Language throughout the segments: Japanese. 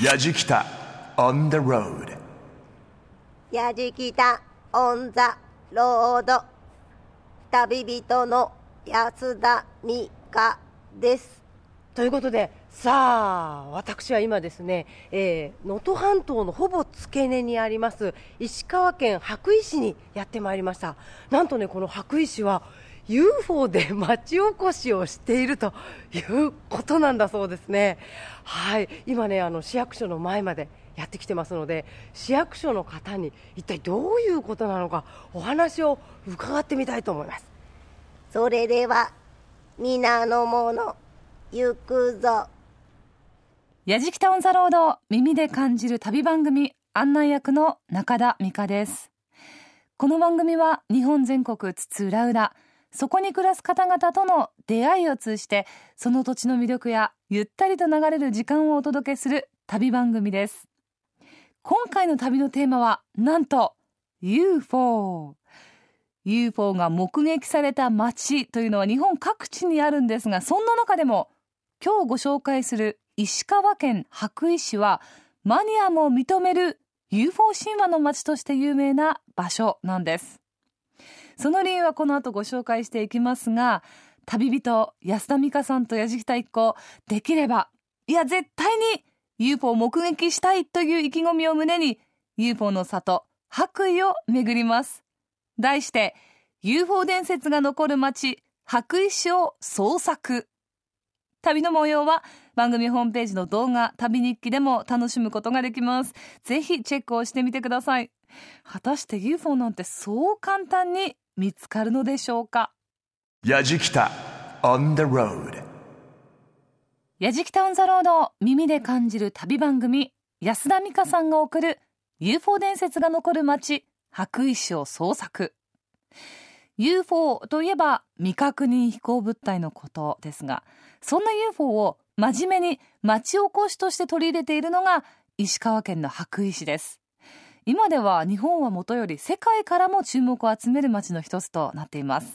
やじきた on the road. やじきたオンザロード旅人の安田美香です。ということでさあ私は今ですねえー能登、半島のほぼ付け根にあります石川県羽咋市にやってまいりました。なんとねこの羽咋市は UFO で町おこしをしているということなんだそうですね。はい。今ねあの市役所の前までやってきてますので市役所の方に一体どういうことなのかお話を伺ってみたいと思います。それでは皆の者行くぞ。やじきたオンザロード耳で感じる旅番組案内役の中田美香です。この番組は日本全国津々浦々そこに暮らす方々との出会いを通じてその土地の魅力やゆったりと流れる時間をお届けする旅番組です。今回の旅のテーマはなんと UFO UFO が目撃された街というのは日本各地にあるんですがそんな中でも今日ご紹介する石川県羽咋市はマニアも認める UFO 神話の街として有名な場所なんです。その理由はこの後ご紹介していきますが旅人安田美香さんと矢敷太一行できればいや絶対に UFO を目撃したいという意気込みを胸に UFO の里白衣を巡ります。題して UFO 伝説が残る街白衣市を捜索。旅の模様は番組ホームページの動画旅日記でも楽しむことができます。ぜひチェックをしてみてください。果たして UFO なんてそう簡単に見つかるのでしょうか？やじきた。On the road やじきたオンザロード耳で感じる旅番組安田美香さんが送る UFO 伝説が残る街白衣市を捜索 UFO といえば未確認飛行物体のことですがそんな UFO を真面目に町おこしとして取り入れているのが石川県の白衣市です今では日本はもとより世界からも注目を集める街の一つとなっています。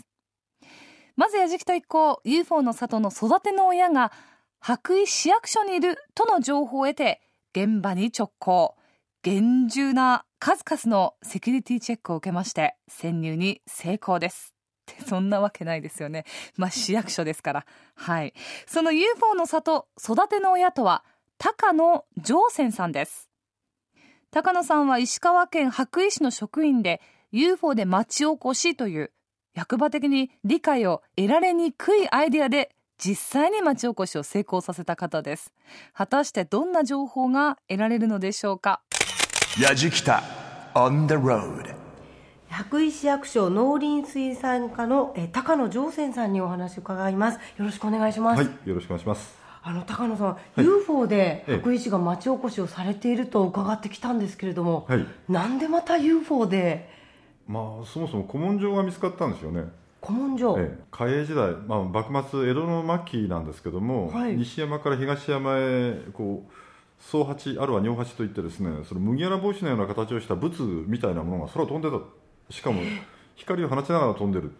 まずやじきと一行 UFO の里の育ての親が白衣市役所にいるとの情報を得て現場に直行。厳重な数々のセキュリティチェックを受けまして潜入に成功です。ってそんなわけないですよね。まあ市役所ですから。はい。その UFO の里育ての親とは高野上泉さんです。高野さんは石川県羽咋市の職員で UFO で町おこしという役場的に理解を得られにくいアイデアで実際に町おこしを成功させた方です。果たしてどんな情報が得られるのでしょうか？やじきた on the road. 白衣市役所農林水産課のえー高野上泉さんにお話を伺います。よろしくお願いします、はい、よろしくお願いします。あの高野さん、UFO でええ。白衣市が町おこしをされていると伺ってきたんですけれども、はい。なんでまた UFO で？まあ、そもそも古文書が見つかったんですよね。古文書、ええ、嘉永時代、まあ、幕末江戸の末期なんですけども、はい。西山から東山へこう総八あるいは尿八といってですねその麦わら帽子のような形をした仏みたいなものが空を飛んでた。しかも光を放ちながら飛んでる。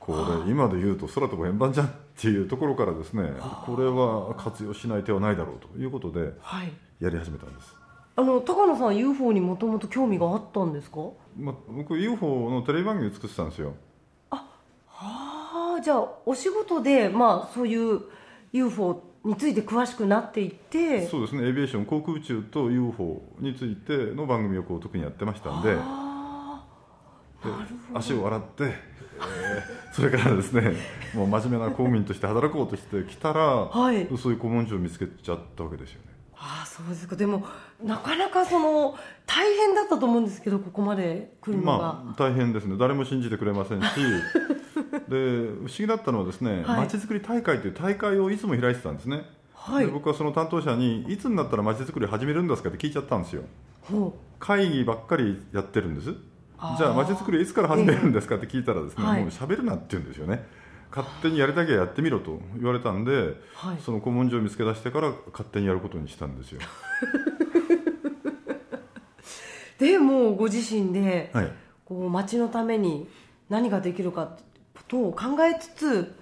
これ今で言うと空飛ぶ円盤じゃんっていうところからですねこれは活用しない手はないだろうということではい。やり始めたんです、あの高野さんは UFO にもともと興味があったんですか？まあ、僕 UFO のテレビ番組を作ってたんですよ。ああじゃあお仕事でまあそういう UFO について詳しくなっていって。そうですねエビエーション航空宇宙と UFO についての番組をこう特にやってましたんで。足を洗って、えー それからですねもう真面目な公務員として働こうとしてきたら、はい。そういう古文書を見つけちゃったわけですよね。ああそうですか。でもなかなかその大変だったと思うんですけどここまで来るのが、まあ大変ですね。誰も信じてくれませんし。で不思議だったのはですねはい。まちづくり大会という大会をいつも開いてたんですね、はい。で僕はその担当者にいつになったらまちづくり始めるんですかって聞いちゃったんですよ。ほ会議ばっかりやってるんですじゃあまちづくりいつから始めるんですかって聞いたらですね、はい。もう喋るなって言うんですよね。勝手にやりたきゃやってみろと言われたんで、はい。その古文書を見つけ出してから勝手にやることにしたんですよ。う でもうご自身で、はい。こう町のために何ができるかことを考えつつ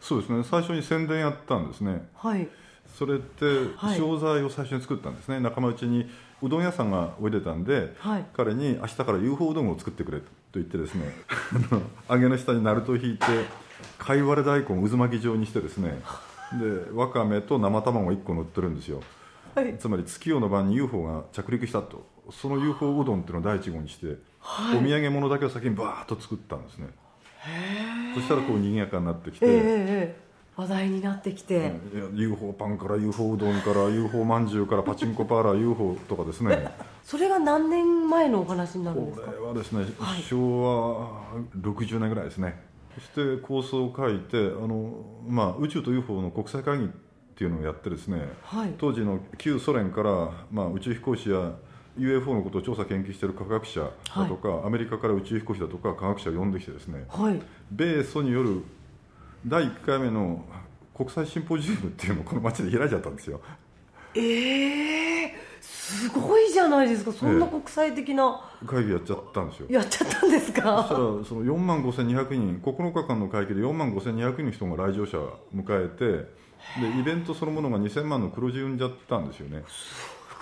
そうですね。最初に宣伝やったんですね。はい。それってはい。商材を最初に作ったんですね、仲間内にうどん屋さんがおいでたんで、はい。彼に明日から UFO うどんを作ってくれと言ってですね 揚げの下にナルトを引いて貝割れ大根を渦巻き状にしてですねでわかめと生卵が1個乗ってるんですよ、はい。つまり月夜の晩に UFO が着陸したと。その UFO うどんっていうのを第一号にして、お土産物だけを先にバーッと作ったんですね。そしたらこう賑やかになってきて、ええええ話題になってきて、いや UFO パンから UFO うどんから UFO まんじゅうからパチンコパーラー UFO とかですね。それが何年前のお話になるんこですか？れはですね、はい。昭和60年ぐらいですね。そして構想を書いてあの、まあ、宇宙と UFO の国際会議っていうのをやってですねはい。当時の旧ソ連から、まあ、宇宙飛行士や UFO のことを調査研究している科学者だとか、アメリカから宇宙飛行士だとか科学者を呼んできてですねはい。米ソによる第1回目の国際シンポジウムっていうのをこの町で開いちゃったんですよ。ええすごいじゃないですか。そんな国際的な、会議やっちゃったんですよ。やっちゃったんですそしたからその4万5200人9日間の会議で4万5200人の人が来場者を迎えてでイベントそのものが2000万の黒字生んじゃったんですよね。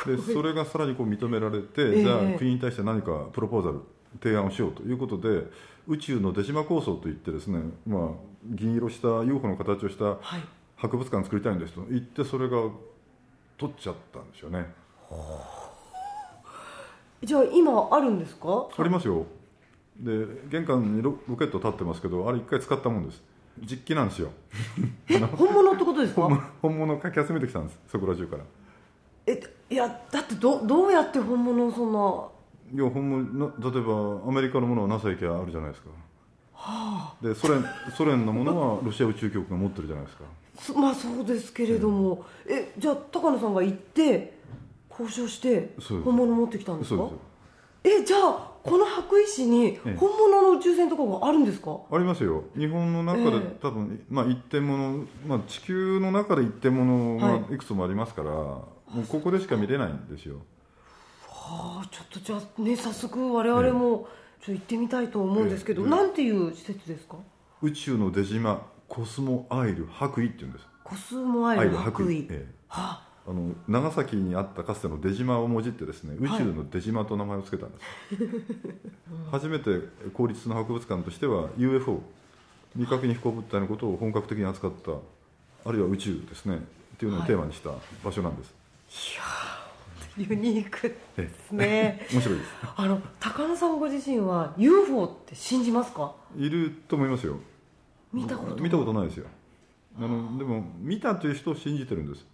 でそれがさらにこう認められて、ええ。じゃあ国に対して何かプロポーザル提案をしようということで宇宙の出島構想といってですね、まあ、銀色した UFO の形をしたはい。博物館作りたいんですと。言ってそれが取っちゃったんですよね。じゃあ今あるんですか？ありますよ。で玄関にロロケット立ってますけどあれ一回使ったもんです。実機なんですよ。本物ってことですか？本物かき集めてきたんです。そこら中から。えいやだってどどうやって本物をそんないや本物な例えばアメリカのものは NASA 行きゃあるじゃないですか、でソ連ソ連のものはロシア宇宙局が持ってるじゃないですか。そまあそうですけれども、えじゃあ高野さんが行って交渉して本物持ってきたんですか？えじゃあこの白石にええ。本物の宇宙船とかがあるんですか、ありますよ。日本の中で、ええ。多分、まあ、一点物、まあ、地球の中で一点物はがいくつもありますから、もうここでしか見れないんですよはあちょっとじゃあね早速我々もちょっと行ってみたいと思うんですけど、ええ。なんていう施設ですか？宇宙の出島コスモアイル白衣っていうんです。コスモアイル白衣、ええ。はあ。あの長崎にあったかつての出島をもじってですね宇宙の出島と名前を付けたんです、初めて公立の博物館としては UFO 未確認飛行物体のことを本格的に扱ったあるいは宇宙ですねっていうのをテーマにした場所なんです、ユニークえですね。面白いです。あの高野さんご自身は UFO って信じますか？いると思いますよ。見たこと見たことないですよ。あのでも見たという人を信じてるんです。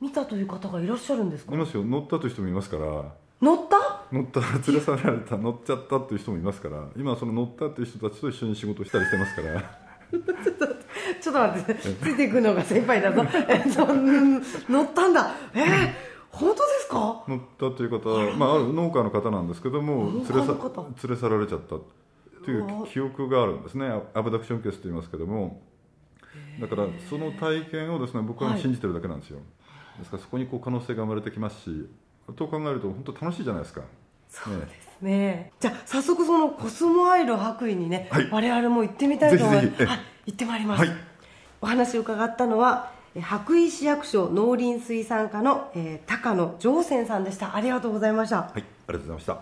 見たという方がいらっしゃるんですか？いますよ。乗ったという人もいますから。乗った？乗った連れ去られた乗っちゃったっていう人もいますから。今その乗ったっていう人たちと一緒に仕事したりしてますから。ちょっと待ってついていくのが先輩だぞ。乗ったんだ。えー、本当ですか？乗ったという方は、まあ、ある農家の方なんですけども連れさ連れ去られちゃったという記憶があるんですね。アアブダクションケースと言いますけども。だからその体験をですね僕は信じてるだけなんですよ、ですからそこにこう可能性が生まれてきますしと考えると本当楽しいじゃないですか。そうですね。じゃあ早速そのコスモアイル羽咋にね、はい。我々も行ってみたいと思います。行ってまいります、はい。お話を伺ったのはえ羽咋市役所農林水産課の、えー高野誠鮮さんでした。ありがとうございました。はいありがとうございました。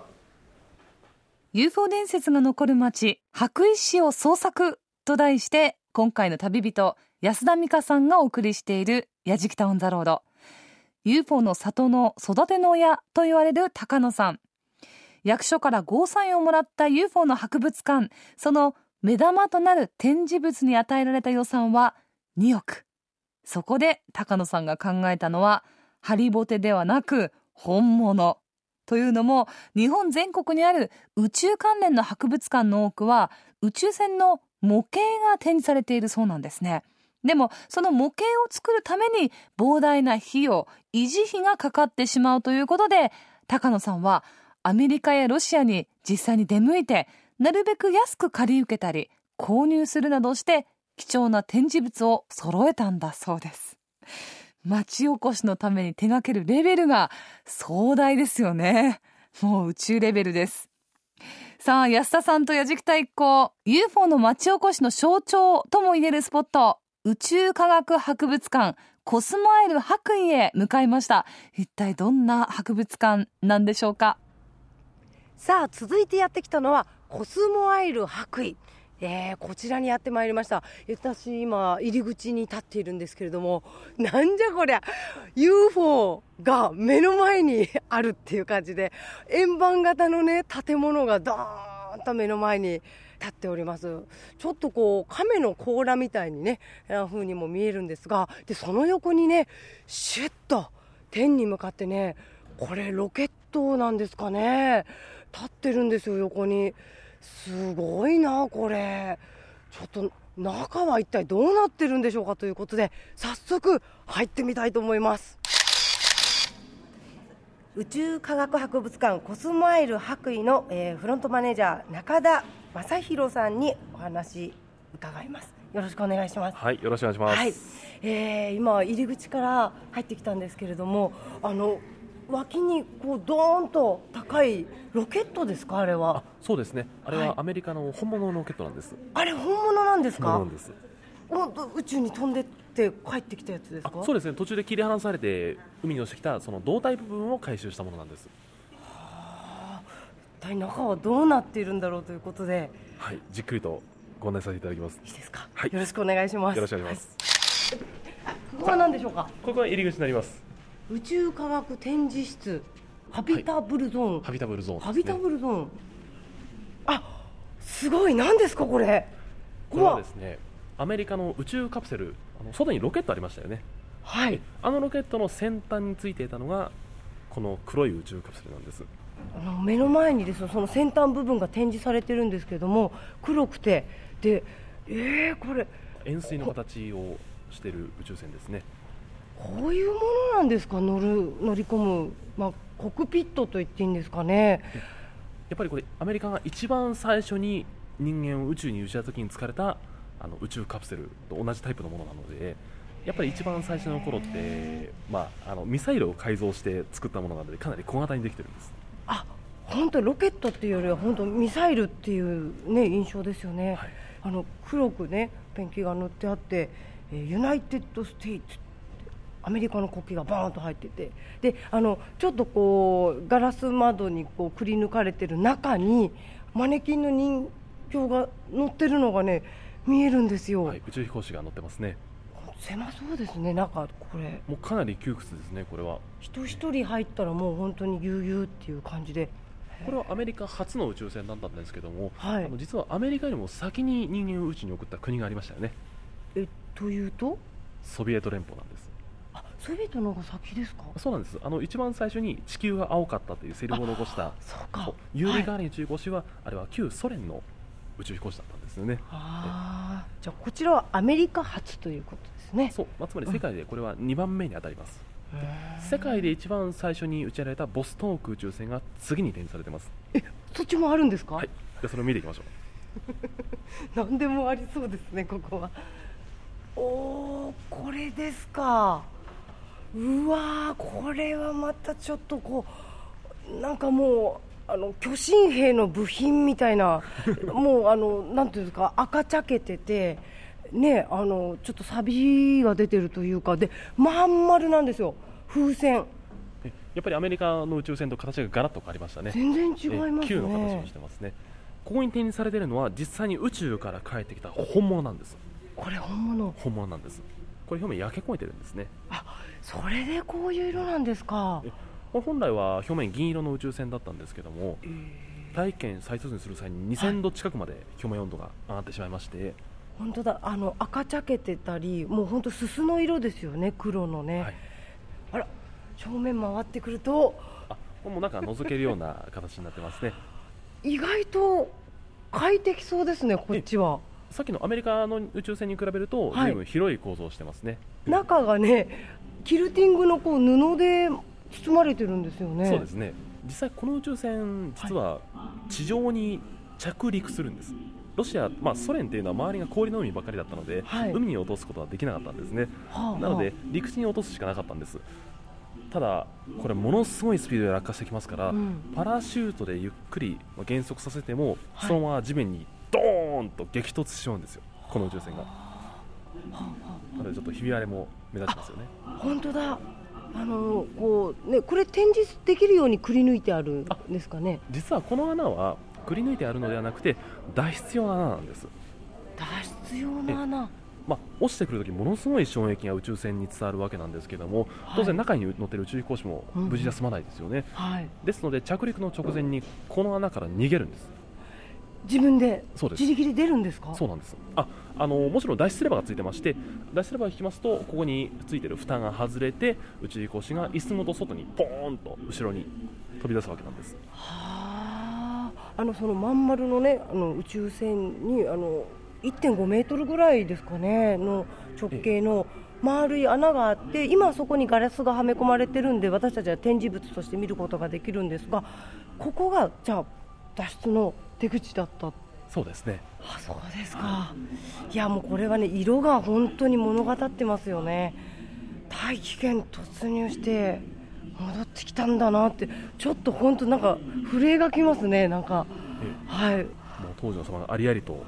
UFO 伝説が残る町羽咋市を捜索と題して今回の旅人安田美香さんがお送りしている「やじきたオン・ザ・ロード」UFO の里の育ての親と言われる高野さん。役所からゴーサインをもらった UFO の博物館。その目玉となる展示物に与えられた予算は2億そこで高野さんが考えたのはハリボテではなく本物。というのも日本全国にある宇宙関連の博物館の多くは宇宙船の模型が展示されているそうなんですね。でもその模型を作るために膨大な費用維持費がかかってしまうということで高野さんはアメリカやロシアに実際に出向いてなるべく安く借り受けたり購入するなどして貴重な展示物を揃えたんだそうです。町おこしのために手掛けるレベルが壮大ですよね。もう宇宙レベルです。さあ安田さんと矢敷太一行 UFO の町おこしの象徴ともいえるスポット宇宙科学博物館コスモアイル白衣へ向かいました。一体どんな博物館なんでしょうか？さあ続いてやってきたのはコスモアイル白衣。えー、こちらにやってまいりました。私今入り口に立っているんですけれどもなんじゃこりゃ UFO が目の前にあるっていう感じで円盤型のね建物がドーンと目の前に立っております。ちょっとこう亀の甲羅みたいにねな風にも見えるんですがでその横にねシュッと天に向かってねこれロケットなんですかね。立ってるんですよ横に。すごいなこれ。ちょっと中は一体どうなってるんでしょうかということで早速入ってみたいと思います。宇宙科学博物館コスモアイル白衣の、えー、フロントマネージャー中田正弘さんにお話伺います。よろしくお願いします。はいよろしくお願いします、はい。えー、今入り口から入ってきたんですけれどもあの脇にこうドーンと高いロケットですかあれは。そうですね。あれはアメリカの本物のロケットなんです、あれ本物なんですか？宇宙に飛んでって帰ってきたやつですか？そうですね。途中で切り離されて海に落ちてきたその胴体部分を回収したものなんです。はあ。一体中はどうなっているんだろうということで。はい。じっくりとご案内させていただきます。いいですか、はい、よろしくお願いします。よろしくお願いします、はい、ここは何でしょうか？ここは入り口になります宇宙科学展示室。ハビタブルゾーン、はい、ハビタブルゾーン、ね、ハビタブルゾーン。あすごい。何ですかこれ。これはですねアメリカの宇宙カプセルあの外にロケットありましたよね。はい。あのロケットの先端についていたのがこの黒い宇宙カプセルなんです。あの目の前にですその先端部分が展示されてるんですけれども黒くて。でえー、これ。円錐の形をしている宇宙船ですねこういうものなんですか？乗る乗り込む、まあ、コクピットと言っていいんですかね？やっぱりこれアメリカが一番最初に人間を宇宙に打ち出した時に使われたあの宇宙カプセルと同じタイプのものなのでやっぱり一番最初の頃って、まあ、あのミサイルを改造して作ったものなのでかなり小型にできてるんです。あ本当ロケットっていうよりは本当ミサイルっていう、ね、印象ですよね、はい、あの黒くねペンキが塗ってあって United States アメリカの国旗がバーンと入ってて。であのちょっとこうガラス窓にこうくり抜かれてる中にマネキンの人形が乗ってるのがね見えるんですよ、はい、宇宙飛行士が乗ってますね。狭そうですね中これ。もうかなり窮屈ですねこれは。人一人入ったらもう本当にぎゅうぎゅうっていう感じで。これはアメリカ初の宇宙船だったんですけども、はい、あの実はアメリカよりも先に人間を宇宙に送った国がありましたよね。えというと？ソビエト連邦なんです。あソビエトの方が先です。かそうなんです。あの一番最初に地球が青かったというセリフを残したそうか。ユーリ・ガーリン宇宙飛行士は、はい、あれは旧ソ連の宇宙飛行士だったんですよね。あじゃあこちらはアメリカ初ということですね。そう、まあ、つまり世界でこれは2番目に当たります、うん、世界で一番最初に打ち上げられたボストン空中船が次に展示されてます。えそっちもあるんですか？はい。でそれを見ていきましょう。何でもありそうですねここは。おおこれですかうわこれはまたちょっとこうなんかもうあの巨神兵の部品みたいな、もうあのなんていうんですか、赤茶けてて、ね、あのちょっと錆が出てるというか、でまん丸なんですよ、風船。やっぱりアメリカの宇宙船と形がガラッと変わりましたね、全然違いますね。球の形をしてますね。ここに展示されているのは実際に宇宙から帰ってきた本物なんです。これ本物。本物なんです。これ表面焼け焦げてるんですね。あ、それでこういう色なんですか。これ本来は表面銀色の宇宙船だったんですけども、えー、大気圏再突入する際に2000度近くまで表面温度が上がってしまいまして、はい、本当だ。あの赤茶けてたりもう本当すすの色ですよね黒のね、はい、あら正面回ってくると。あもうなんか覗けるような形になってますね。意外と快適そうですねこっちはさっきのアメリカの宇宙船に比べると、ずい。広い構造をしてますね。中がねキルティングのこう布で包まれてるんですよね。そうですね。実際この宇宙船実は地上に着陸するんです、ロシア、まあ、ソ連っていうのは周りが氷の海ばかりだったので、はい、海に落とすことはできなかったんですね、はあ、なので陸地に落とすしかなかったんです。ただ、これものすごいスピードで落下してきますから、うん、パラシュートでゆっくり減速させても、はい、そのまま地面にドーンと激突してしまうんですよ、この宇宙船が。なのでちょっとひび割れも目立ちますよね。本当だ。あのこうねこれ展示できるようにくり抜いてあるんですかね。実はこの穴はくり抜いてあるのではなくて脱出用の穴なんです。脱出用の穴。まあ、落ちてくるときものすごい衝撃が宇宙船に伝わるわけなんですけども、当然中に乗っている宇宙飛行士も無事では済まないですよね、うん。はい、ですので着陸の直前にこの穴から逃げるんです自分で自力で出るんですか？そうなんです。ああのもちろん脱出レバーがついてまして脱出レバーを引きますとここについてる蓋が外れて宇宙飛行士が椅子ごと外にポーンと後ろに飛び出すわけなんです。はあ。あのそのまん丸のねあの宇宙船にあの1.5メートルぐらいですかねの直径の丸い穴があって今そこにガラスがはめ込まれてるんで私たちは展示物として見ることができるんですがここがじゃあ脱出の出口だった。そうですね。あそうですか。いやもうこれはね色が本当に物語ってますよね。大気圏突入して戻ってきたんだなって。ちょっと本当なんか震えがきますねなんか。はい。もう当時の様がありありと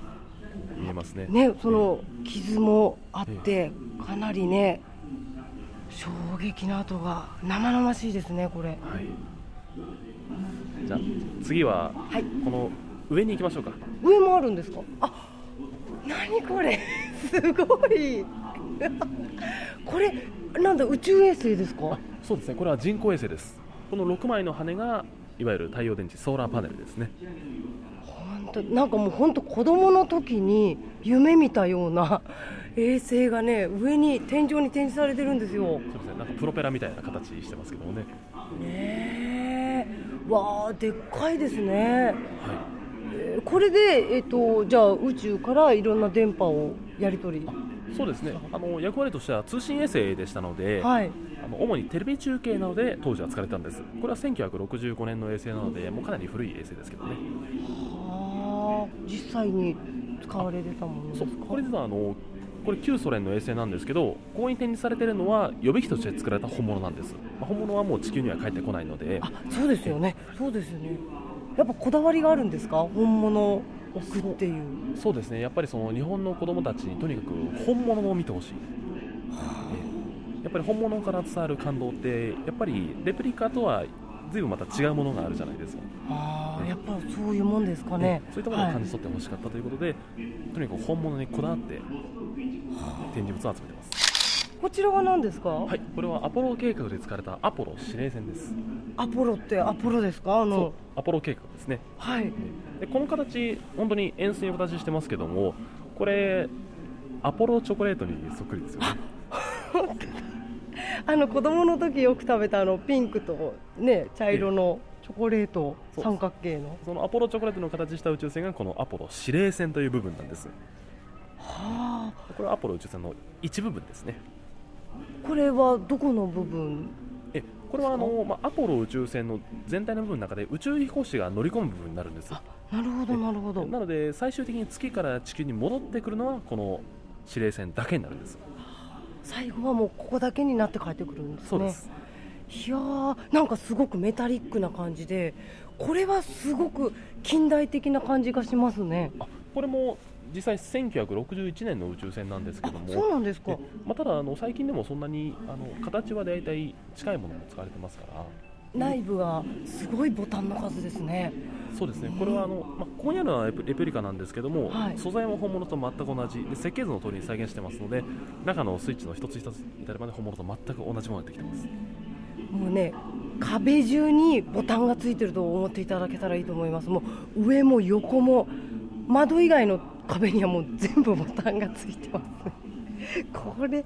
見えますね。ねその傷もあってかなりね衝撃の跡が生々しいですねこれ、はい、じゃあ次は、はい、この上に行きましょうか。上もあるんですか？あ何これ？すごい。これなんだ宇宙衛星ですか？そうですね。これは人工衛星です。この6枚の羽がいわゆる太陽電池ソーラーパネルですね。なんかもう本当子供の時に夢見たような 衛星がね上に天井に展示されてるんですよ。そうですね。なんかプロペラみたいな形してますけどもね。ねえわあでっかいですね。はい。これで、えっと、じゃあ宇宙からいろんな電波をやり取り。そうですね。あの役割としては通信衛星でしたので、はい、あの主にテレビ中継などで当時は使われたんです。これは1965年の衛星なのでもうかなり古い衛星ですけどね。はあ実際に使われてたものですか？これ実はあのこれ旧ソ連の衛星なんですけどここに展示されているのは予備機として作られた本物なんです、まあ、本物はもう地球には帰ってこないので。あそうですよね。そうですよね。やっぱこだわりがあるんですか？本物置くっていう。そうですね。やっぱりその日本の子どもたちにとにかく本物を見てほしい、やっぱり本物から伝わる感動ってやっぱりレプリカとはずいぶんまた違うものがあるじゃないですか。あ、やっぱそういうもんですかね。そういったものを感じ取ってほしかったということで、はい、とにかく本物にこだわって展示物を集めてます。こちらは何ですか？はいこれはアポロ計画で使われたアポロ指令船です。アポロってアポロですか？あのアポロ計画ですね。はい。でこの形本当に円錐の形してますけどもこれアポロチョコレートにそっくりですよね あの子供の時よく食べたあのピンクとね茶色のチョコレート三角形の。そのアポロチョコレートの形した宇宙船がこのアポロ指令船という部分なんです。はあ。これはアポロ宇宙船の一部分ですね。これはどこの部分？えこれはあの、まあ、アポロ宇宙船の全体の部分の中で宇宙飛行士が乗り込む部分になるんです。なるほどなるほど。なので最終的に月から地球に戻ってくるのはこの指令船だけになるんです最後はもうここだけになって帰ってくるんですね。そうです。いやーなんかすごくメタリックな感じでこれはすごく近代的な感じがしますね。これも実際1961年の宇宙船なんですけども。そうなんですか、まあ、ただあの最近でもそんなにあの形は大体近いものも使われてますから内部はすごいボタンの数ですね。そうですね。これはあの、まあ、ここにあるのはレプリカなんですけども、はい、素材も本物と全く同じ。で設計図の通りに再現してますので中のスイッチの一つ一つ至るまで本物と全く同じものができてます。もうね壁中にボタンがついてると思っていただけたらいいと思います。もう上も横も窓以外の壁にはもう全部ボタンがついてます。これ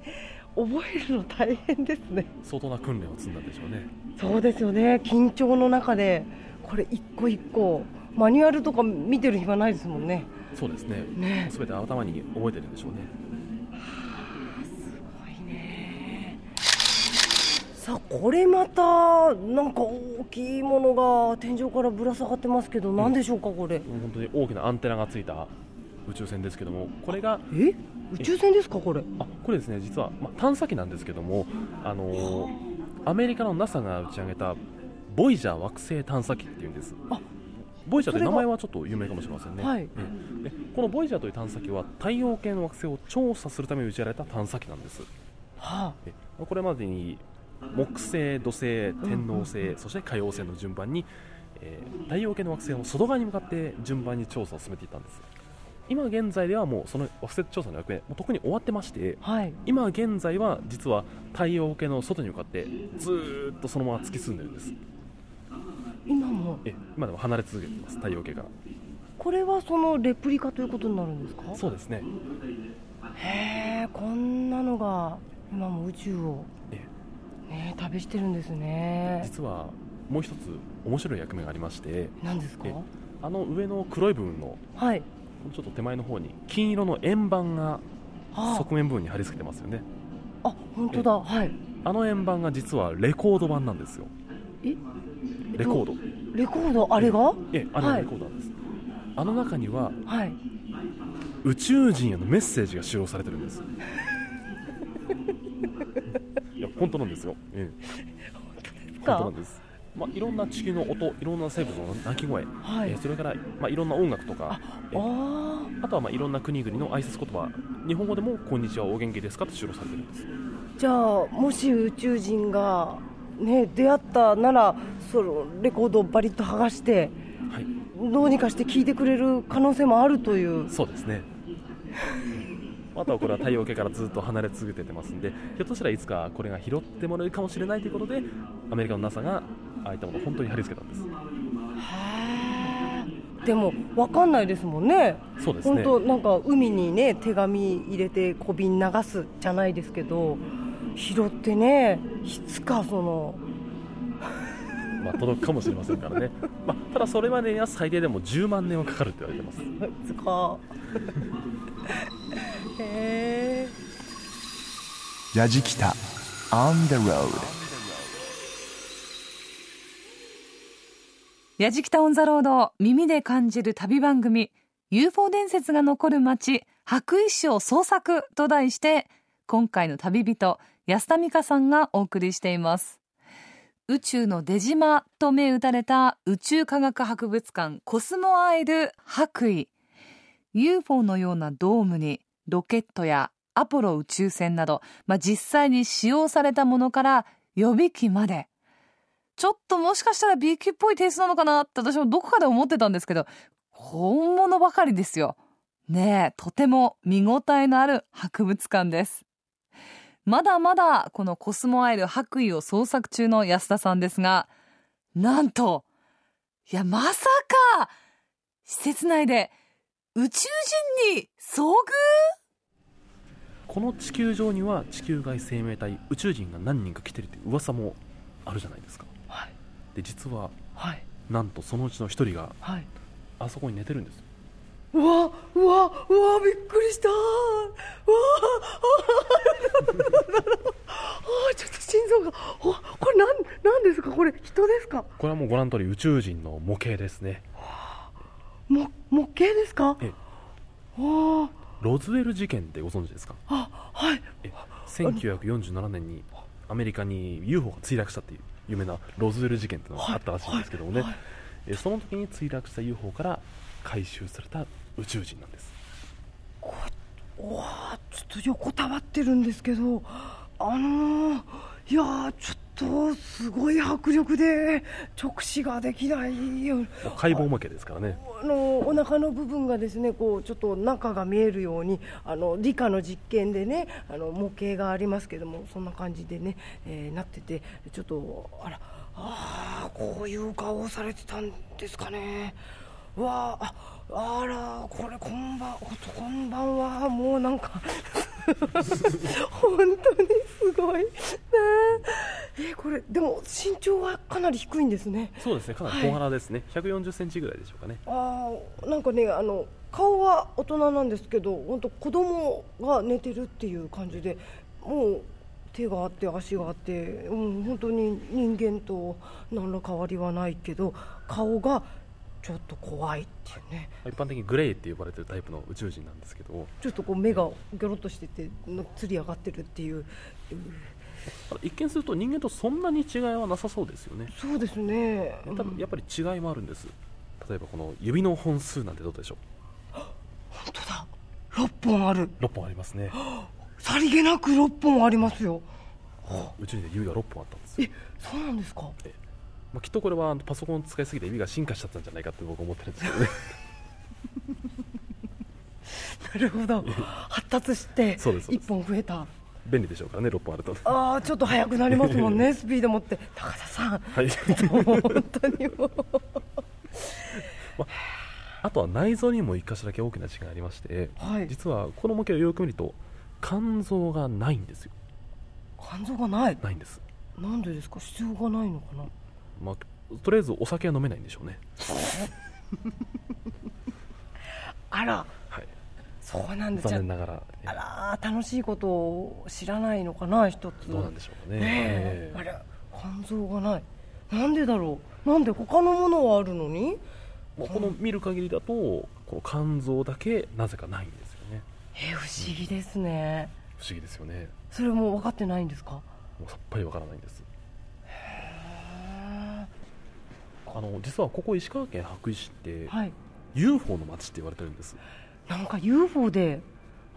覚えるの大変ですね。相当な訓練を積んだんでしょうね。そうですよね。緊張の中でこれ一個一個マニュアルとか見てる暇ないですもんね。そうですね。ね。全て頭に覚えてるんでしょうね。すごいね。さあこれまたなんか大きいものが天井からぶら下がってますけど何でしょうかこれ。本当に大きなアンテナがついた宇宙船ですけどもこれがえ？宇宙船ですかこれ？あこれですね。実は、まあ、探査機なんですけどもあのー、アメリカの NASA が打ち上げたボイジャー惑星探査機っていうんです。あボイジャーという名前はちょっと有名かもしれませんね、はい、このボイジャーという探査機は太陽系の惑星を調査するために打ち上げた探査機なんです。はえこれまでに木星、土星、天王星、そして海王星の順番に、えー太陽系の惑星の外側に向かって順番に調査を進めていったんです今現在ではもうその惑星調査の役目もう特に終わってましてあはい。今現在は実は太陽系の外に向かってずーっとそのまま突き進んでるんです。今も？え今でも離れ続けています太陽系から。これはそのレプリカということになるんですか？そうですね。へえこんなのが今も宇宙をえね旅してるんですね。実はもう一つ面白い役目がありまして。何ですか？えあの上の黒い部分のはいちょっと手前の方に金色の円盤があ側面部分に貼り付けてますよね。あ本当だ。はい。あの円盤が実はレコード版なんですよ。え？レコード。レコード？あれが？えあれはい。がレコードなんです、あの中にははい。宇宙人へのメッセージが収録されてるんです。いや本当なんですよ、ええ、か？本当なんですまあ、いろんな地球の音、いろんな生物の鳴き声、はい。えーそれから、まあ、いろんな音楽とか、えーああとはまあいろんな国々の挨拶言葉、日本語でもこんにちは、お元気ですかと収録されてるんです。あじゃあもし宇宙人がね出会ったならそのレコードをバリッと剥がしてはい、どうにかして聞いてくれる可能性もあるという。そうですね。あとはこれは太陽系からずっと離れ続けてますんで、ひょっとしたらいつかこれが拾ってもらえるかもしれないということで、アメリカの NASA がああいったものを本当に貼り付けたんです。でも分かんないですもんね。そうですね。本当なんか海にね手紙入れて小瓶流すじゃないですけど拾ってねいつかそのまあ、届くかもしれませんからね、まあ、ただそれまでには最低でも10万年はかかるって言われてます。いつかへえやじきた。On the road やじきたオンザロード耳で感じる旅番組 UFO 伝説が残る街白衣市を捜索と題して今回の旅人安田美香さんがお送りしています。宇宙の出島と銘打たれた宇宙科学博物館コスモアイル白衣 UFO のようなドームにロケットやアポロ宇宙船など、まあ、実際に使用されたものから予備機までちょっともしかしたら B 級っぽいテイストなのかなって私もどこかで思ってたんですけど、本物ばかりですよ。ねえ、とても見応えのある博物館です。まだまだこのコスモアイル白衣を捜索中の安田さんですが、なんと、いや、まさか、施設内で宇宙人に遭遇？この地球上には地球外生命体宇宙人が何人か来てるって噂もあるじゃないですか、はい。で実ははい。なんとそのうちの一人がはい。あそこに寝てるんです。うわうわうわびっくりした。うわあちょっと心臓がおこれなんなんですかこれ人ですかこれはもうご覧の通り宇宙人の模型ですねも模型ですか？えあ。ロズウェル事件ってご存知ですか？あはい。え1947年にアメリカに UFO が墜落したっていう有名なロズウェル事件っていうのがあったらしいんですけどもね、えその時に墜落した UFO から回収された宇宙人なんです。うわちょっと横たわってるんですけどあのーいやーちょっとすごい迫力で直視ができない。よ解剖模型ですからね。あのお腹の部分がですねこうちょっと中が見えるようにあの理科の実験でねあの模型がありますけどもそんな感じでね、えーなっててちょっとあらあーこういう顔をされてたんですかね。うわあああらこれこんばんここんばんは。もうなんか 本当にすごい。ねえ。ーこれでも身長はかなり低いんですね。そうですね。かなり小柄ですね、140センチぐらいでしょうかね。あーなんかねあの顔は大人なんですけど本当子供が寝てるっていう感じでもう手があって足があって、うん、本当に人間と何ら変わりはないけど顔がちょっと怖いっていうね。一般的にグレイって呼ばれてるタイプの宇宙人なんですけど。ちょっとこう目がギョロッとしててのつり上がってるっていう、一見すると人間とそんなに違いはなさそうですよね。そうですね。多分やっぱり違いもあるんです。例えばこの指の本数なんてどうでしょう。本当だ。6本ある。6本ありますね。さりげなく6本ありますよ。宇宙人で指が6本あったんですよ。えそうなんですか？まあ、きっとこれはパソコン使いすぎて指が進化しちゃったんじゃないかって僕は思ってるんですけどね。なるほど。発達してそうですそうです。1本増えた。便利でしょうからね6本あると。ああちょっと速くなりますもんね スピード持って。高田さん。はい。本当にもう。あとは内臓にも1箇所だけ大きな違いがありまして、はい。実はこの模型をよく見ると肝臓がないんですよ。肝臓がない。ないんです、なんでですか？必要がないのかな？まあ、とりあえずお酒は飲めないんでしょうね。あら。はい。そうなんです。残念ながら、えあら楽しいことを知らないのかな一つ。どうなんでしょうかね。あれ肝臓がない。なんでだろう？なんで他のものはあるのに？まあこの見る限りだとこの肝臓だけなぜかないんですよね。え不思議ですね。不思議ですよね。それも分かってないんですか？もうさっぱりわからないんですあの実はここ石川県羽咋市って、はい。UFO の街って言われてるんです。なんか UFO で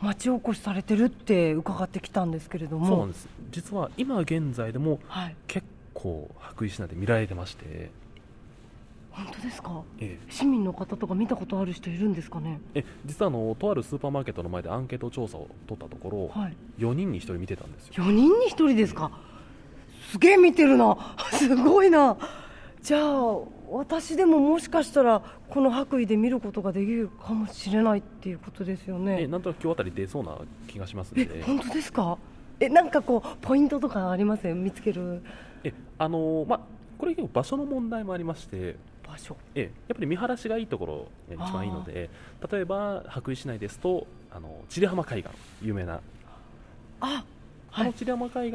町おこしされてるって伺ってきたんですけれども。そうなんです。実は今現在でもはい。結構羽咋市内で見られてまして、本当ですか？え市民の方とか見たことある人いるんですかね？ええ実はあのとあるスーパーマーケットの前でアンケート調査を取ったところ、はい。4人に1人見てたんですよ。4人に1人ですか？すげえ見てるな。すごいなじゃあ私でももしかしたらこの白衣で見ることができるかもしれないっていうことですよえねなんとなく今日あたり出そうな気がしますんえで本当ですか？えなんかこうポイントとかあります見つける？えあのまあこれ結構場所の問題もありまして。場所。えやっぱり見晴らしがいいところが一番いいので例えば羽咋市内ですとあの千里浜海岸有名な。ああの千里浜海岸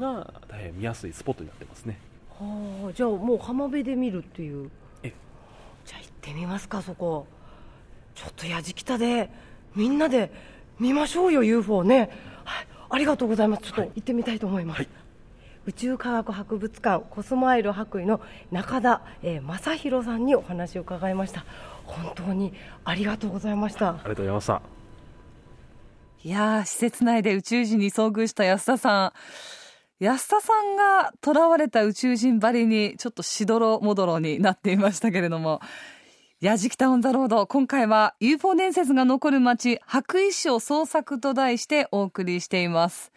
が大変見やすいスポットになってますねはあじゃあもう浜辺で見るっていう。え。じゃあ行ってみますかそこ。ちょっとやじきたでみんなで見ましょうよ UFO ね、はい、ありがとうございます。ちょっと行ってみたいと思います、はい。宇宙科学博物館コスモアイル白衣の中田、えー正弘さんにお話を伺いました。本当にありがとうございました。ありがとうございました。いやー、施設内で宇宙人に遭遇した安田さん。安田さんが囚われた宇宙人ばりに、ちょっとしどろもどろになっていましたけれども、やじきたオンザロード、今回は UFO 伝説が残る街、白衣市を捜索と題してお送りしています。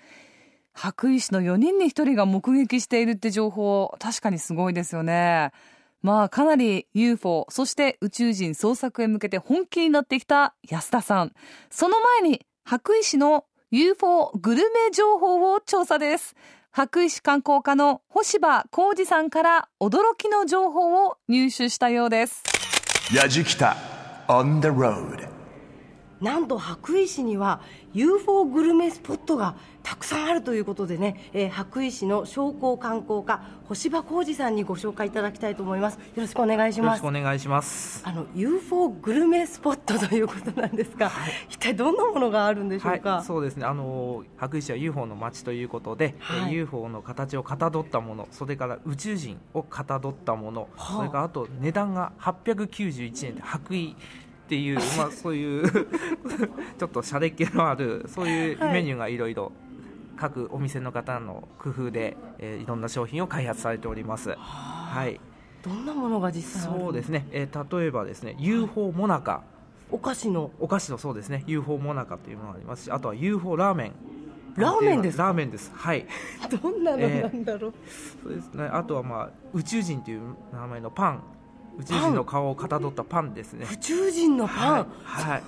白衣市の4人に1人が目撃しているって情報、確かにすごいですよね。まあ、かなり UFO、そして宇宙人捜索へ向けて本気になってきた安田さん。その前に、白衣市の UFO グルメ情報を調査です。白石観光課の星葉浩二さんから驚きの情報を入手したようです。なんと白衣市には UFO グルメスポットがたくさんあるということでね、えー白衣市の商工観光課星場浩二さんにご紹介いただきたいと思います。よろしくお願いしよろしますくお願いします。あの UFO グルメスポットということなんですが、一体どんなものがあるんでしょうか、はい、そうですね。あの白衣市は UFO の街ということで、はい。えー UFO の形をかたどったもの、それから宇宙人をかたどったもの、はあ。それからあと値段が891円で白衣っていう、まあそういう ちょっと洒落っ気のあるそういうはい。メニューがいろいろ。各お店の方の工夫で、えーいろんな商品を開発されております。はい、どんなものが実際そうですね。えー例えばですね、UFO モナカ、お菓子の。お菓子のそうですね。UFO モナカというものがありますしあとは UFO ラーメン。ラーメンですか？ラーメンです。はい。どんなのなんだろう、そうですね。あとはまあ宇宙人という名前のパン宇宙人の顔をかたどったパンですね。宇宙人のパン、はい、はい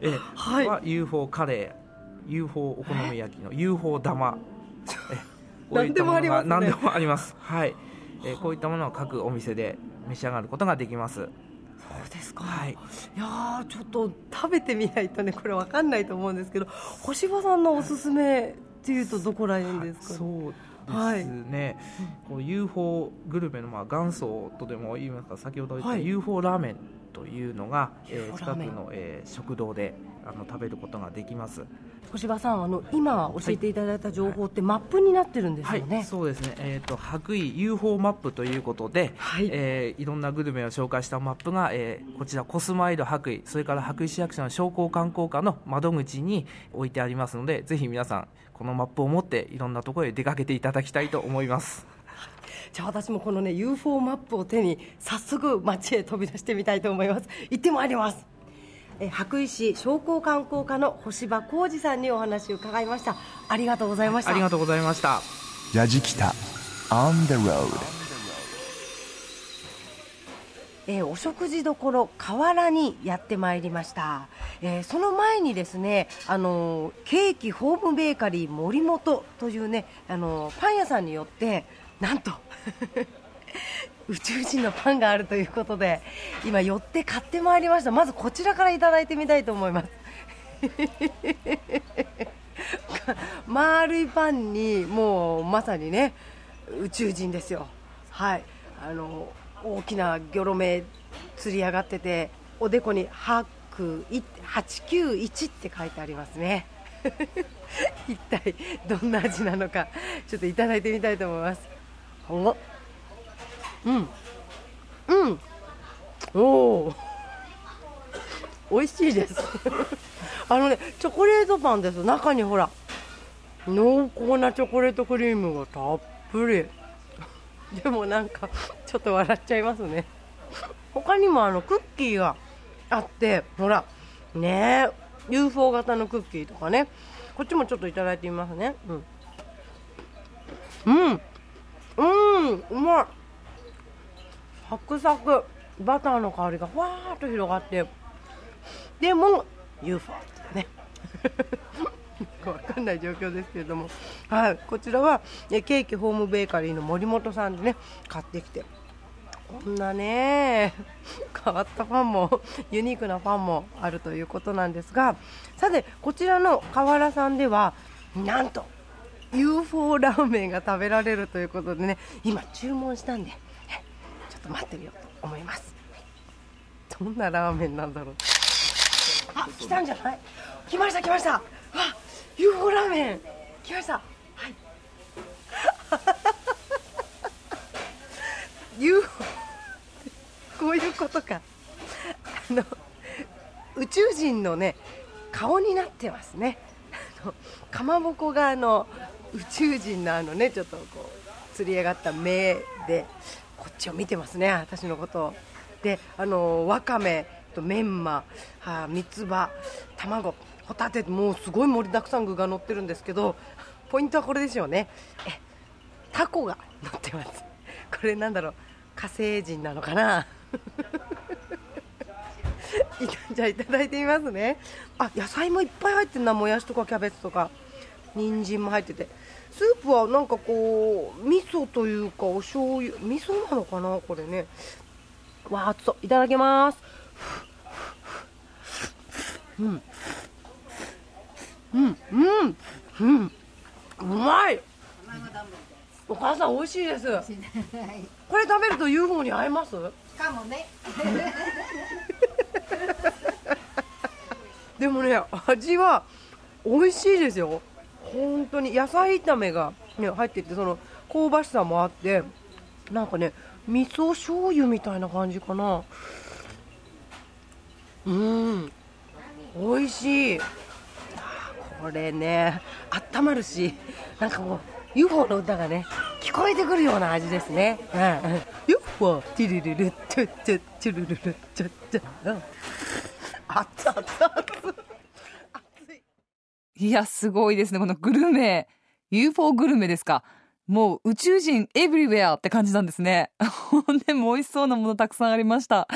ええ。はい。は UFO カレー UFO お好み焼きの UFO 玉。何でもありますね。何でもあります。はい。えこういったものを各お店で召し上がることができます。そうですか、はい。いやーちょっと食べてみないとねこれわかんないと思うんですけど星葉さんのおすすめっていうとどこらへんですか、そうですね、こう UFO グルメのまあ元祖とでも言いますか先ほど言ったはい。UFO ラーメンというのが、えー近くの、えー食堂であの食べることができます。小柴さんあの今教えていただいた情報ってマップになってるんですよね、はい、そうですね、えーと、白衣 UFO マップということで、はい。えー、いろんなグルメを紹介したマップが、えー、こちらコスマイル白衣それから白衣市役所の商工観光課の窓口に置いてありますのでぜひ皆さんこのマップを持っていろんなところへ出かけていただきたいと思います。じゃあ私もこのね UFO マップを手に早速街へ飛び出してみたいと思います。行ってまいります。え白衣市商工観光課の星場浩二さんにお話を伺いました。ありがとうございました。ありがとうございました。やじきた On the road えー、お食事処河原にやってまいりました、えー、その前にですねあのケーキホームベーカリー森本というねあのパン屋さんによってなんと 宇宙人のパンがあるということで今寄って買ってまいりました。まずこちらからいただいてみたいと思います。丸いパンにもうまさにね宇宙人ですよ。はい。あの大きなギョロ目つり上がってておでこに891って書いてありますね。一体どんな味なのかちょっといただいてみたいと思います。おうん。うん。おお美味しいです。あのねチョコレートパンです。中にほら濃厚なチョコレートクリームがたっぷり。でもなんかちょっと笑っちゃいますね。他にもあのクッキーがあってほらね UFO 型のクッキーとかね。こっちもちょっといただいてみますね。うん。うん。うんうまい。サクサク。バターの香りがふわーっと広がって。でも UFO ってね。わかんない状況ですけれども、はい、こちらはケーキホームベーカリーの森本さんでね買ってきて。こんなね変わったパンも ユニークなパンもあるということなんですがさてこちらの河原さんではなんと UFO ラーメンが食べられるということでね今注文したんでちょっと待ってみようと思います。どんなラーメンなんだろう。あ来たんじゃない？来ました来ました。わ UFO ラーメン。来ました。はい。UFO こういうことか。あの宇宙人のね顔になってますね。かまぼこがあの宇宙人のあのねちょっとこうつり上がった目でこっちを見てますね私のことを。であのわかめとメンマは三つ葉卵ホタテもうすごい盛りだくさん具が乗ってるんですけどポイントはこれですよね。えタコが乗ってます。これなんだろう。火星人なのかな？じゃあいただいてみますね。あ野菜もいっぱい入ってるなもやしとかキャベツとか。人参も入ってて。スープはなんかこう味噌というかお醤油。味噌なのかな？これね。わあ熱そういただきます。うん。うんうん。うん。うまい。お母さん美味しいです。これ食べると UFO に会えます？かもね。でもね味は美味しいですよ。本当に。野菜炒めが、ね、入っててその香ばしさもあってなんかね味噌醤油みたいな感じかな。うん。美味しい。これねあったまるしなんかもう UFO の歌がね聞こえてくるような味ですね、うん、UFO ティルルルチュチュチュルルルチュチュ熱々。熱い。いやすごいですね。このグルメ。UFO グルメですか。もう宇宙人エブリウェアって感じなんですね。でも美味しそうなものたくさんありました。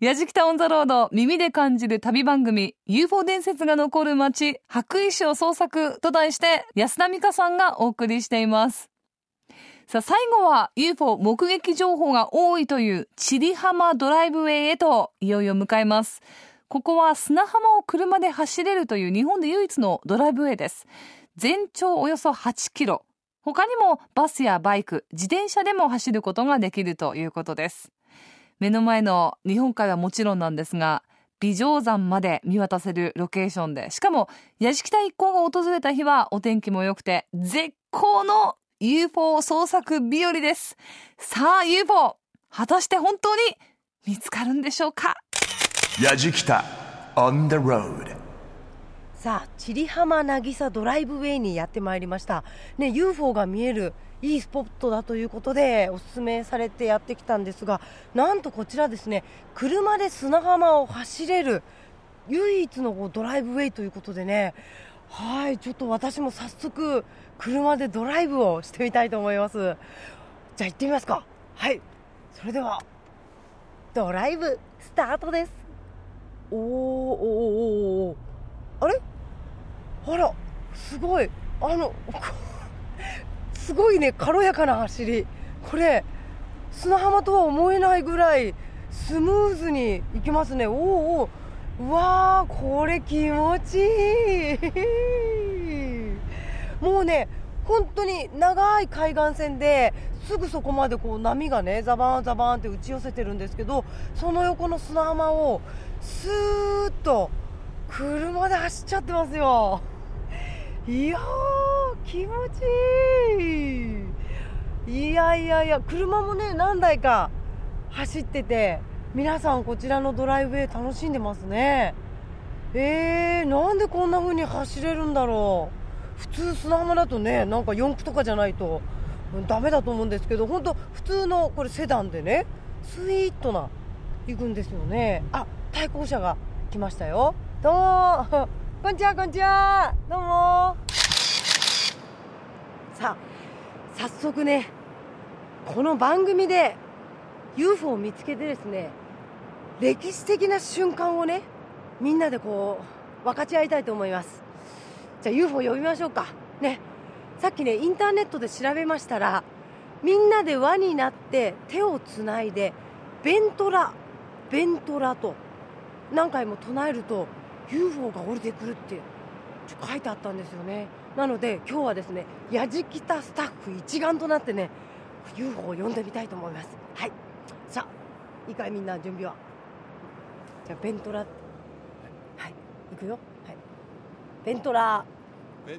やじきたオンザロード耳で感じる旅番組 UFO 伝説が残る街白衣市を捜索と題して安田美香さんがお送りしています。さあ最後は UFO 目撃情報が多いという千里浜ドライブウェイへといよいよ向かいます。ここは砂浜を車で走れるという日本で唯一のドライブウェイです。全長およそ8キロ。他にもバスやバイク、自転車でも走ることができるということです。目の前の日本海はもちろんなんですが、美城山まで見渡せるロケーションで、しかも、屋敷田一行が訪れた日はお天気も良くて、絶好の UFO 捜索日和です。さあ、UFO、果たして本当に見つかるんでしょうか？矢敷田 on the road さあ、千里浜渚ドライブウェイにやってまいりました。ね、UFO が見えるいいスポットだということでお勧めされてやってきたんですがなんとこちらですね車で砂浜を走れる唯一のドライブウェイということでね。はいちょっと私も早速車でドライブをしてみたいと思います。じゃあ行ってみますか。はいそれではドライブスタートです。おーおーおーおー。あれ？あらすごい。あの すごいね軽やかな走り。これ砂浜とは思えないぐらいスムーズに行きますね。おおうわーこれ気持ちいい。もうね本当に長い海岸線ですぐそこまでこう波がねザバーンザバーンって打ち寄せてるんですけどその横の砂浜をスーッと車で走っちゃってますよ。いや気持ちいい。いやいやいや車もね何台か走ってて皆さんこちらのドライブウェイ楽しんでますね。えー、なんでこんな風に走れるんだろう。普通砂浜だとねなんか四駆とかじゃないとダメだと思うんですけど本当普通のこれセダンでねスイートな行くんですよね。あ対向車が来ましたよ。どうも。こんにちはこんにちは。どうも。さあ早速ねこの番組で UFO を見つけてですね歴史的な瞬間をねみんなでこう分かち合いたいと思います。じゃあ UFO 呼びましょうか。ね。さっきねインターネットで調べましたらみんなで輪になって手をつないでベントラベントラと何回も唱えると UFO が降りてくるって書いてあったんですよね。なので今日はですねやじきたスタッフ一丸となってね UFO を呼んでみたいと思います。はい。さあいいかいみんな準備は。じゃあベントラ。はい。行くよ。はい。ベントラ。ベ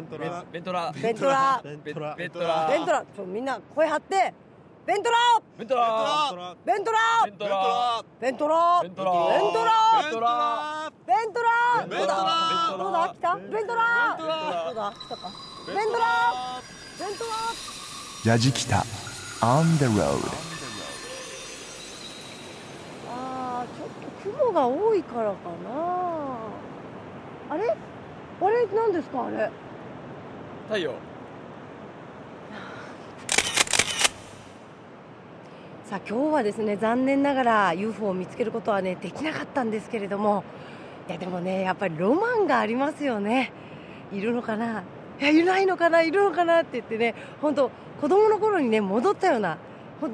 ントラ。ベントラ。ベントラ。ベントラ。ベントラ。ベントラ。ちょみんな声張って。ベントラ。ベントラ。ベントラ。ベントラ。ベントラ。ベントラ。ベントラ。ベントラベントラベントラどうだ？来た？ベントラどうだ？来たかベントラベントラヤジキタ。On the road あーちょっと雲が多いからかな。あれ？あれ？何ですか？あれ？太陽。さあ今日はですね残念ながら UFO を見つけることはねできなかったんですけれどもいやでもねやっぱりロマンがありますよね。いるのかな？いやいないのかな？いるのかなって言ってね本当子供の頃にね戻ったような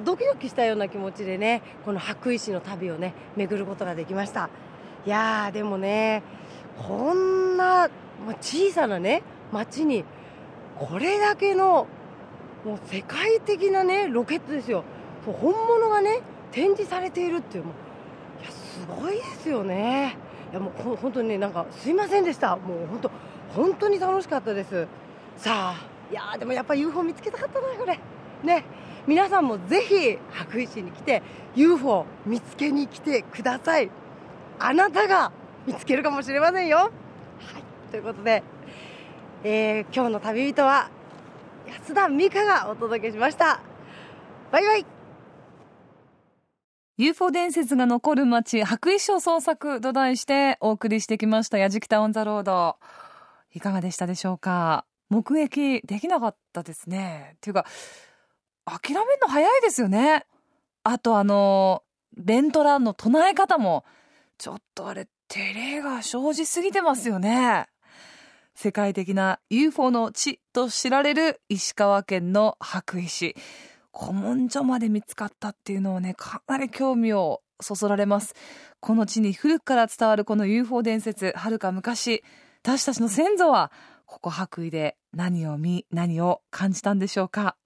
ドキドキしたような気持ちでねこの羽咋石の旅をね巡ることができました。いやーでもねこんな小さなね町にこれだけのもう世界的なねロケットですよ。本物がね展示されているっていうもういやすごいですよね。いやもう本当にねなんかすいませんでした。もう本当本当に楽しかったです。さあいやでもやっぱ UFO 見つけたかったなこれ。ね。皆さんもぜひ白衣市に来て UFO 見つけに来てください。あなたが見つけるかもしれませんよ。はい。ということで、えー、今日の旅人は安田美香がお届けしました。バイバイ。UFO 伝説が残る街、白衣省捜索と題してお送りしてきました、やじきたオンザロード。いかがでしたでしょうか？目撃できなかったですね。っていうか、諦めるの早いですよね。あとあの、ベントランの唱え方も、ちょっとあれ、照れが生じすぎてますよね。世界的な UFO の地と知られる石川県の白衣市。古文書まで見つかったっていうのをね、かなり興味をそそられます。この地に古くから伝わるこの UFO 伝説、はるか昔、私たちの先祖は、ここ白衣で何を見、何を感じたんでしょうか。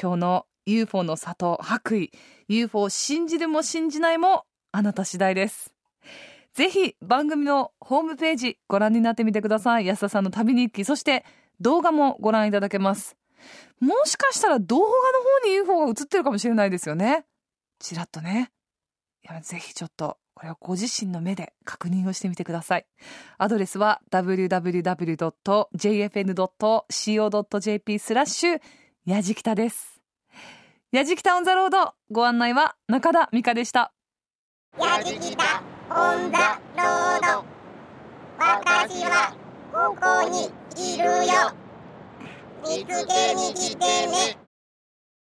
今日の UFO の里、白衣、UFO を信じるも信じないも、あなた次第です。ぜひ番組のホームページご覧になってみてください安田さんの旅日記そして動画もご覧いただけますもしかしたら動画の方に UFO が映ってるかもしれないですよね。ちらっとね。いやぜひちょっとこれをご自身の目で確認をしてみてください。アドレスは www.jfn.co.jp スラッシュやじきたです。やじきたオンザロード。ご案内は中田美香でした。やじきたオンザロード。私はここにいるよ。見つけに来てね